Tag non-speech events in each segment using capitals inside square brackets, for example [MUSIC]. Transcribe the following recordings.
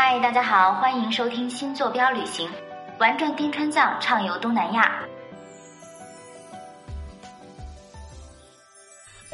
嗨，大家好，欢迎收听新坐标旅行，玩转滇川藏，畅游东南亚。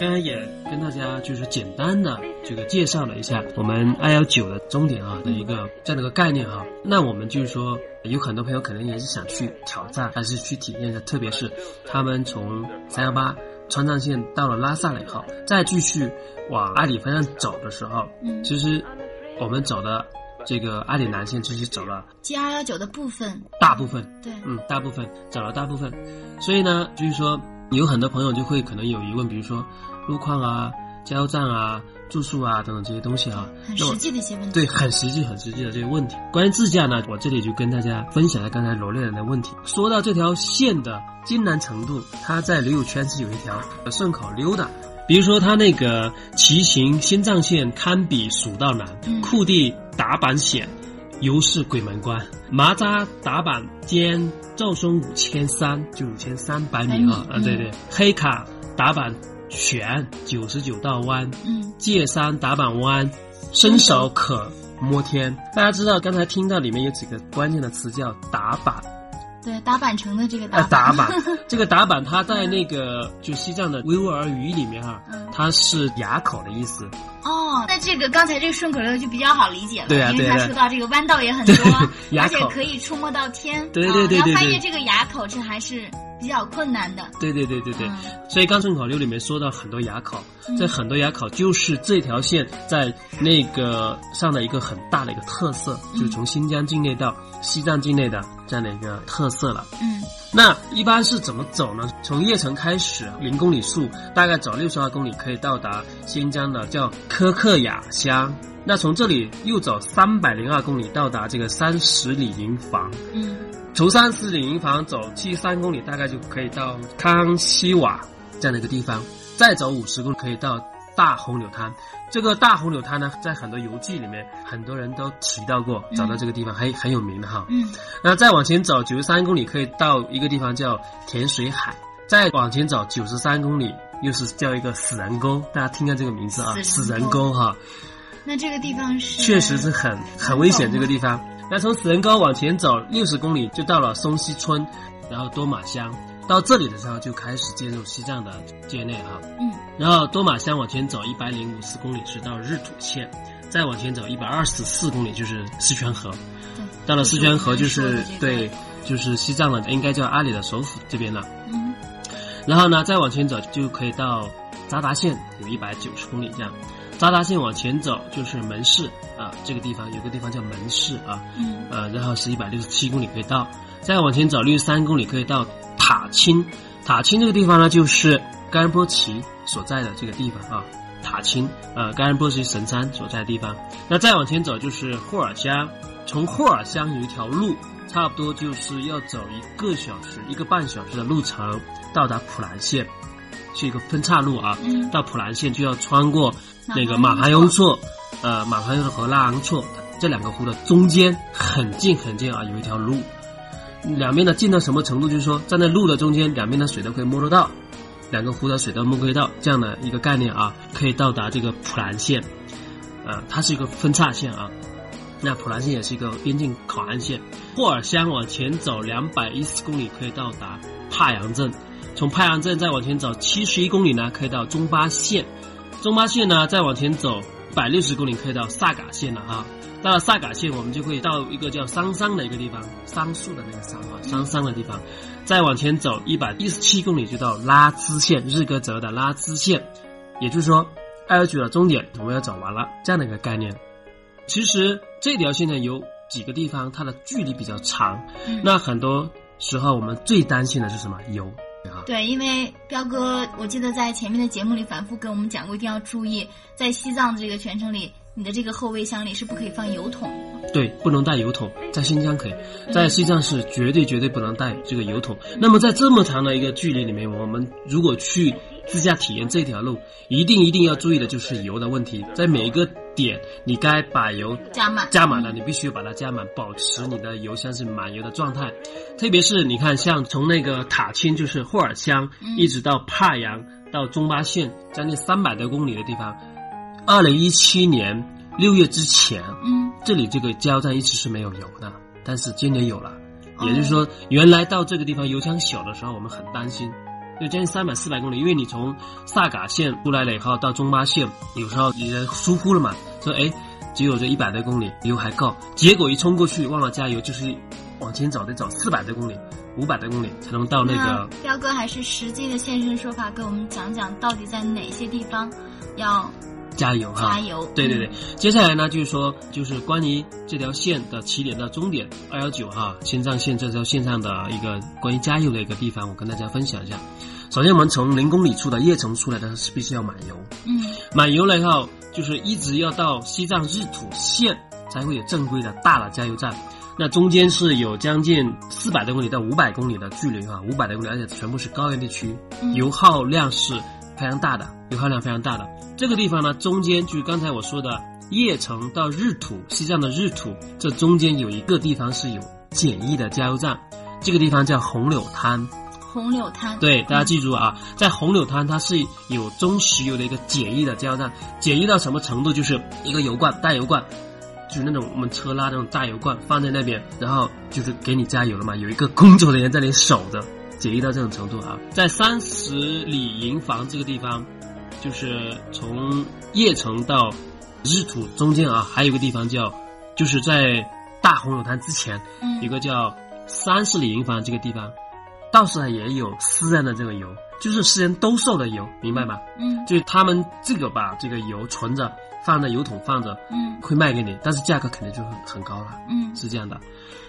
刚才也跟大家就是简单的这个介绍了一下我们二幺九的终点啊的一个这样的一个概念哈。那我们就是说，有很多朋友可能也是想去挑战，还是去体验一下，特别是他们从三幺八川藏线到了拉萨了以后，再继续往阿里方向走的时候，嗯其实我们走的这个阿里南线其实走了 G 二幺九的部分，大部分，对，嗯，大部分走了大部分，所以呢，就是说有很多朋友就会可能有疑问，比如说路况啊、加油站啊、住宿啊等等这些东西啊，很实际的一些问题。对，很实际、很实际的这些问题。关于自驾呢，我这里就跟大家分享一下刚才罗列人的问题。说到这条线的艰难程度，它在旅游圈是有一条顺口溜的。比如说，他那个骑行新藏线堪比蜀道难，嗯。库地打板险，尤是鬼门关，麻扎打板间赵松五千三，就五千三百米啊啊，嗯。对对，黑卡打板悬九十九道弯，嗯，界山打板弯，伸手可摸天。大家知道，刚才听到里面有几个关键的词叫打板，对，打板城的这个呃，打打板，[LAUGHS] 这个打板，它在那个就西藏的维吾尔语里面哈、嗯它是垭口的意思。哦，那这个刚才这个顺口溜就比较好理解了，对啊因为他说到这个弯道也很多，[LAUGHS] 而且可以触摸到天，对啊对对对对要翻越这个垭口，这还是比较困难的。对对对对对，嗯。所以刚顺口溜里面说到很多垭口，嗯。这很多垭口就是这条线在那个上的一个很大的一个特色，嗯就是从新疆境内到西藏境内的这样的一个特色了。嗯那一般是怎么走呢？从叶城开始，零公里数，大概走六十二公里可以到达新疆的叫科克雅乡。那从这里又走三百零二公里到达这个三十里营房，嗯从三十里营房走七十三公里，大概就可以到康熙瓦这样的一个地方，再走五十公里可以到大红柳滩。这个大红柳滩呢，在很多游记里面，很多人都提到过，找到这个地方还很有名的哈。嗯那再往前走九十三公里，可以到一个地方叫甜水海。再往前走九十三公里，又是叫一个死人沟。大家听看这个名字啊，死死人沟人沟哈，那这个地方是确实是很很危险这个地方。那从死人沟往前走六十公里，就到了松溪村，然后多玛乡。到这里的时候就开始进入西藏的界内哈。嗯然后多玛乡往前走一百零五四公里是到日土县，再往前走一百二十四公里就是四川河。对，到了四川河就就是对，就是西藏了应该叫阿里的首府这边了。嗯然后呢，再往前走就可以到扎达县，有一百九十公里这样。扎达县往前走就是门市啊，这个地方有个地方叫门市啊，嗯呃，然后是一百六十七公里可以到。再往前走六十三公里可以到塔钦，塔钦这个地方呢就是甘仁波齐所在的这个地方啊，塔钦，呃，甘仁波齐神山所在的地方。那再往前走就是霍尔乡，从霍尔乡有一条路，差不多就是要走一个小时、一个半小时的路程到达普兰县，是一个分岔路啊。嗯到普兰县就要穿过那个马马哈雍措，呃，马哈雍措和拉昂措这两个湖的中间很近很近啊，有一条路，两边的近到什么程度？就是说站在路的中间，两边的水都可以摸得到，两个湖的水都摸可以到，这样的一个概念啊，可以到达这个普兰县，啊，它是一个分岔线啊。那普兰县也是一个边境口岸线，霍尔乡往前走两百一十公里可以到达帕阳镇，从帕阳镇再往前走七十一公里呢，可以到中巴县，中巴县呢再往前走百六十公里可以到萨嘎县了啊。到了萨嘎县，我们就会到一个叫桑桑的一个地方，桑树的那个桑啊，桑桑的地方。再往前走一百一十七公里就到拉孜县，日喀则的拉孜县。也就是说，二幺九的终点我们要走完了，这样的一个概念。其实这条线呢有几个地方它的距离比较长，嗯那很多时候我们最担心的是什么？油啊。对，因为彪哥，我记得在前面的节目里反复跟我们讲过，一定要注意，在西藏的这个全程里，你的这个后备箱里是不可以放油桶。对，不能带油桶，在新疆可以，在西藏是绝对绝对不能带这个油桶。那么在这么长的一个距离里面，我们如果去自驾体验这条路，一定一定要注意的就是油的问题，在每一个点你该把油加满。加满了，你必须把它加满，保持你的油箱是满油的状态。特别是你看，像从那个塔钦，就是霍尔乡，嗯。一直到帕扬到中巴县，将近三百多公里的地方，二零一七年六月之前，嗯。这里这个加油站一直是没有油的，但是今年有了，哦。也就是说，原来到这个地方油箱小的时候，我们很担心，就将近三百四百公里，因为你从萨嘎县出来了以后到中巴县，有时候你的疏忽了嘛，说哎，只有这一百多公里油还够，结果一冲过去忘了加油，就是往前走得走四百多公里、五百多公里才能到那个彪哥还是实际的现身说法，跟我们讲讲到底在哪些地方要加油哈。加油。对对对，接下来呢，就是说，就是关于这条线的起点到终点二幺九哈新藏线这条线上的一个关于加油的一个地方，我跟大家分享一下。首先，我们从零公里处的叶城出来的是必须要满油，嗯满油了以后，就是一直要到西藏日土县才会有正规的大的加油站。那中间是有将近四百多公里到五百公里的距离哈，五百多公里，而且全部是高原地区，嗯油耗量是非常大的，油耗量非常大的。这个地方呢，中间就是刚才我说的叶城到日土，西藏的日土，这中间有一个地方是有简易的加油站，这个地方叫红柳滩。红柳滩。对，大家记住啊，在红柳滩它是有中石油的一个简易的加油站，简易到什么程度？就是一个油罐大油罐，就是那种我们车拉那种大油罐放在那边，然后就是给你加油了嘛，有一个工作人员在那里守着，简易到这种程度啊。在三十里营房这个地方，就是从叶城到日土中间啊，还有一个地方叫，就是在大红柳滩之前，嗯有个叫三十里营房这个地方，到时候也有私人的这个油，就是私人兜售的油，明白吗？嗯就是他们这个把这个油存着，放在油桶放着，嗯会卖给你，但是价格肯定就很很高了，嗯，是这样的。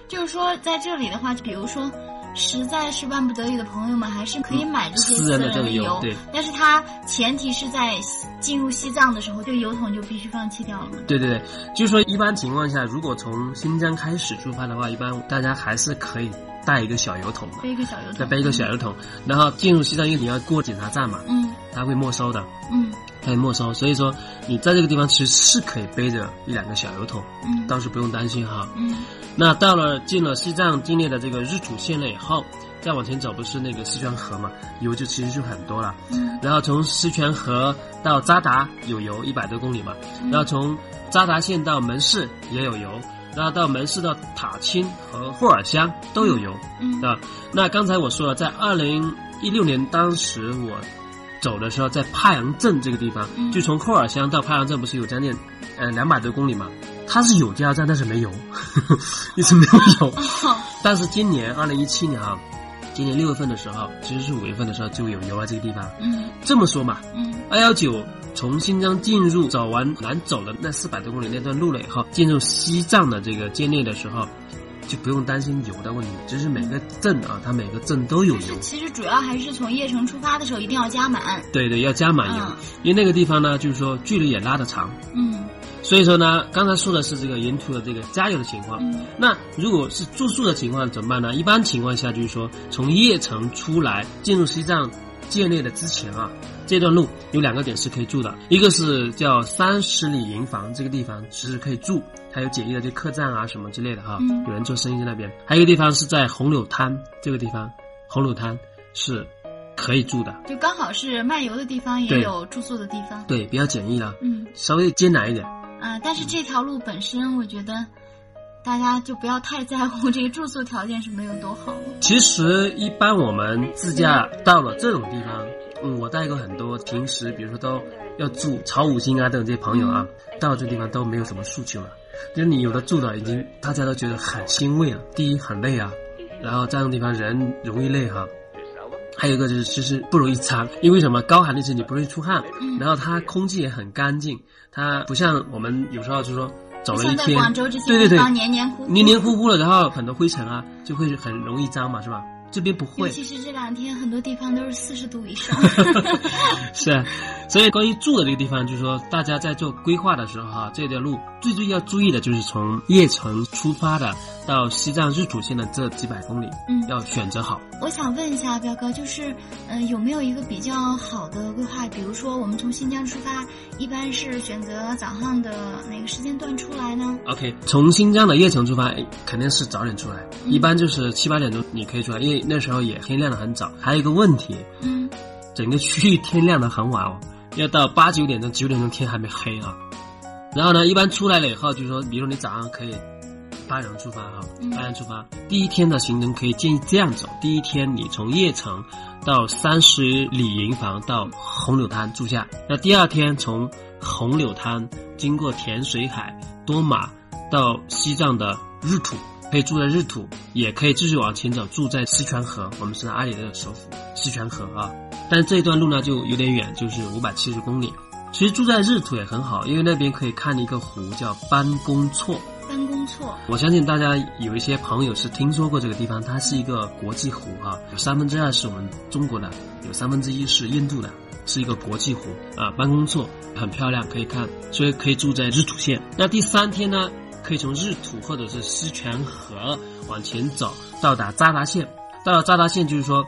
就是说在这里的话，比如说。实在是万不得已的朋友们，还是可以买这些私人的这个的油，油对但是它前提是在进入西藏的时候，这个油桶就必须放弃掉了。对对对，就是说一般情况下，如果从新疆开始出发的话，一般大家还是可以带一个小油桶嘛，背一个小油桶，再背一个小油桶，然后进入西藏，因为你要过检查站嘛，嗯。他会没收的。嗯。它会没收，所以说你在这个地方其实是可以背着一两个小油桶，嗯。倒是不用担心哈。嗯。那到了进了西藏境内的这个日土县了以后，再往前走不是那个四川河嘛，油就其实就很多了。嗯。然后从四川河到扎达有油一百多公里嘛，嗯。然后从扎达县到门市也有油，然后到门市到塔青和霍尔乡都有油，嗯啊。那刚才我说了，在二零一六年当时我走的时候，在帕阳镇这个地方，嗯就从霍尔乡到帕阳镇不是有将近呃两百多公里嘛？它是有加油站，但是没油，[LAUGHS] 一直没有油。哦但是今年二零一七年啊，今年六月份的时候，其实是五月份的时候就有油啊这个地方。嗯这么说嘛，嗯二幺九从新疆进入走完南走的那四百多公里那段路了以后，进入西藏的这个界内的时候，就不用担心油的问题，就是每个镇啊，它每个镇都有油。其实主要还是从叶城出发的时候一定要加满。对对，要加满油，嗯因为那个地方呢，就是说距离也拉得长，嗯所以说呢，刚才说的是这个沿途的这个加油的情况。嗯那如果是住宿的情况怎么办呢？一般情况下就是说，从叶城出来进入西藏界内的之前啊，这段路有两个点是可以住的，一个是叫三十里营房这个地方其实可以住，还有简易的这客栈啊什么之类的哈，嗯有人做生意在那边。还有一个地方是在红柳滩这个地方，红柳滩是可以住的，就刚好是漫游的地方，也有住宿的地方。对，比较简易了，嗯稍微艰难一点。啊，但是这条路本身，我觉得大家就不要太在乎 [LAUGHS] 这个住宿条件是没有多好。其实一般我们自驾到了这种地方，嗯，我带过很多平时比如说都要住超五星啊等这些朋友啊，到这地方都没有什么诉求了。就是你有的住的已经大家都觉得很欣慰了。第一很累啊，然后这样的地方人容易累哈、还有一个就是其实不容易脏，因为什么？高寒地区你不容易出汗，嗯然后它空气也很干净，它不像我们有时候就说走了一天，广州这些对对对黏黏糊糊，黏黏糊糊了，然后很多灰尘啊，就会很容易脏嘛，是吧？这边不尤会，其是这两天很多地方都是四十度以上。[LAUGHS] 是啊，所以关于住的这个地方，就是说大家在做规划的时候哈、这条路最最要注意的就是从叶城出发的到西藏日土县的这几百公里，嗯。要选择好。我想问一下彪哥，就是嗯、呃有没有一个比较好的规划？比如说我们从新疆出发，一般是选择早上的哪个时间段出来呢？OK，从新疆的叶城出发，哎肯定是早点出来，嗯。一般就是七八点钟你可以出来，因为那时候也天亮的很早。还有一个问题，嗯。整个区域天亮的很晚哦，要到八九点钟、九点钟天还没黑啊。然后呢，一般出来了以后，就是说，比如你早上可以八点出发哈，嗯八点出发，第一天的行程可以建议这样走：第一天你从叶城到三十里营房到红柳滩住下，那第二天从红柳滩经过甜水海、多玛到西藏的日土。可以住在日土，也可以继续往前走，住在西泉河，我们是阿里的首府西泉河啊。但是这一段路呢就有点远，就是五百七十公里。其实住在日土也很好，因为那边可以看一个湖叫班公错。班公错，我相信大家有一些朋友是听说过这个地方，它是一个国际湖啊、有三分之二是我们中国的，有三分之一是印度的，是一个国际湖啊。班公错很漂亮，可以看，所以可以住在日土县。那第三天呢，可以从日土或者是狮泉河往前走，到达扎达县。到了扎达县，就是说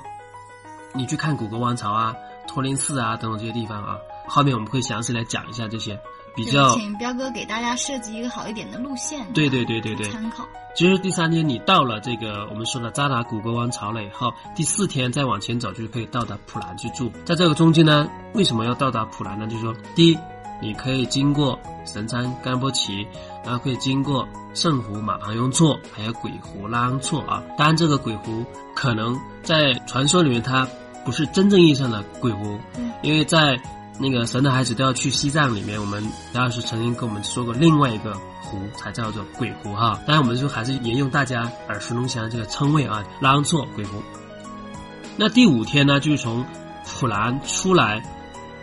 你去看古格王朝啊、托林寺啊等等这些地方啊。后面我们会详细来讲一下这些比较。请彪哥给大家设计一个好一点的路线，对对对对对参考。其实第三天你到了这个我们说的扎达古格王朝了以后，第四天再往前走就可以到达普兰去住。在这个中间呢，为什么要到达普兰呢？就是说，第一，你可以经过神山甘波齐，然后可以经过圣湖马旁雍措，还有鬼湖拉昂措啊。当然，这个鬼湖可能在传说里面它不是真正意义上的鬼湖，嗯因为在那个神的孩子都要去西藏里面，我们杨老师曾经跟我们说过另外一个湖才叫做鬼湖哈。当然，我们就还是沿用大家耳熟能详的这个称谓啊，拉昂措鬼湖。那第五天呢，就是从普兰出来，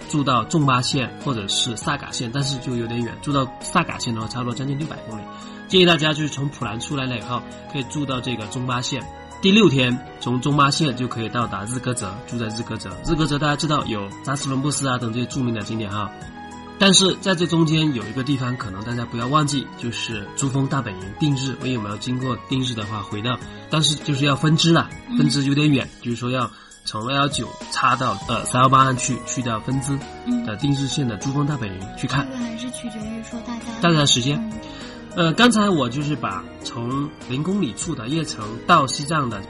住到仲巴县或者是萨嘎县，但是就有点远，住到萨嘎县的话，差不多将近六百公里。建议大家就是从普兰出来了以后，可以住到这个中巴县。第六天从中巴县就可以到达日喀则，住在日喀则。日喀则大家知道有扎什伦布寺啊等这些著名的景点哈，但是在这中间有一个地方可能大家不要忘记，就是珠峰大本营定日，因为我们要经过定日的话回到，但是就是要分支了，分支有点远，就是说要从二幺九插到呃三幺八上去，去掉分支嗯，的定制线的珠峰大本营去看。这个还是取决于说大家大家的时间嗯。呃，刚才我就是把从零公里处的叶城到西藏的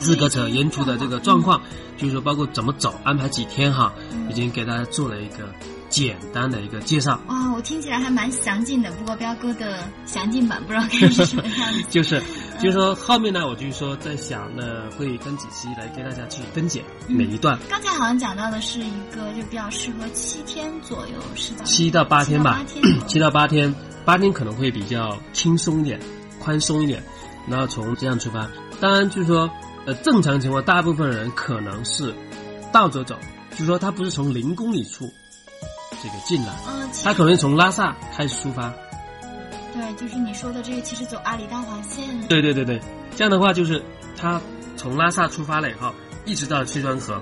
日喀则沿途的这个状况，嗯就是说包括怎么走，安排几天哈，嗯。已经给大家做了一个简单的一个介绍。[LAUGHS] 哇，我听起来还蛮详尽的，不过彪哥的详尽版不知道该是什么样子。[LAUGHS] 就是，就是说后面呢，我就是说在想呢，会分几期来给大家去分解嗯每一段，刚才好像讲到的是一个就比较适合七天左右，是吧？七到八天吧七到八天，[CLEARS THROAT] 七到八天，八天可能会比较轻松一点，宽松一点，然后从这样出发。当然就是说，呃，正常情况，大部分人可能是倒着走，就是说他不是从零公里处这个进来，嗯，他可能从拉萨开始出发。对，就是你说的这个，其实走阿里大环线，对对对对，这样的话就是他从拉萨出发了以后，一直到西川河，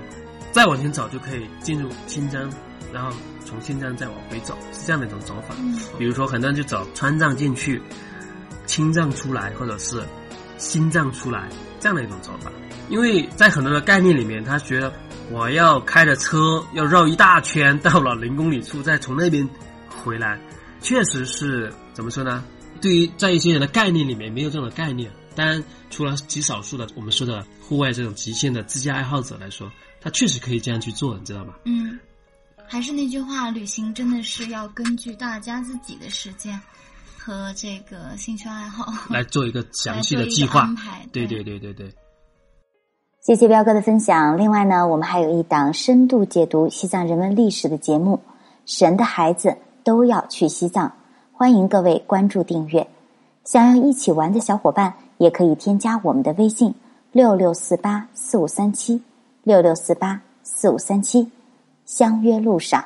再往前走就可以进入新疆，然后从新疆再往回走，是这样的一种走法。嗯，比如说很多人就走川藏进去，青藏出来，或者是新藏出来这样的一种走法。因为在很多的概念里面，他觉得我要开着车要绕一大圈到了零公里处，再从那边回来，确实是怎么说呢？对于在一些人的概念里面没有这种概念。当然，除了极少数的我们说的户外这种极限的自驾爱好者来说，他确实可以这样去做，你知道吗？嗯，还是那句话，旅行真的是要根据大家自己的时间和这个兴趣爱好 [LAUGHS] 来做一个详细的计划 [LAUGHS] 安。排。对对对对对。谢谢彪哥的分享。另外呢，我们还有一档深度解读西藏人文历史的节目《神的孩子都要去西藏》，欢迎各位关注订阅。想要一起玩的小伙伴，也可以添加我们的微信六六四八四五三七六六四八四五三七，相约路上。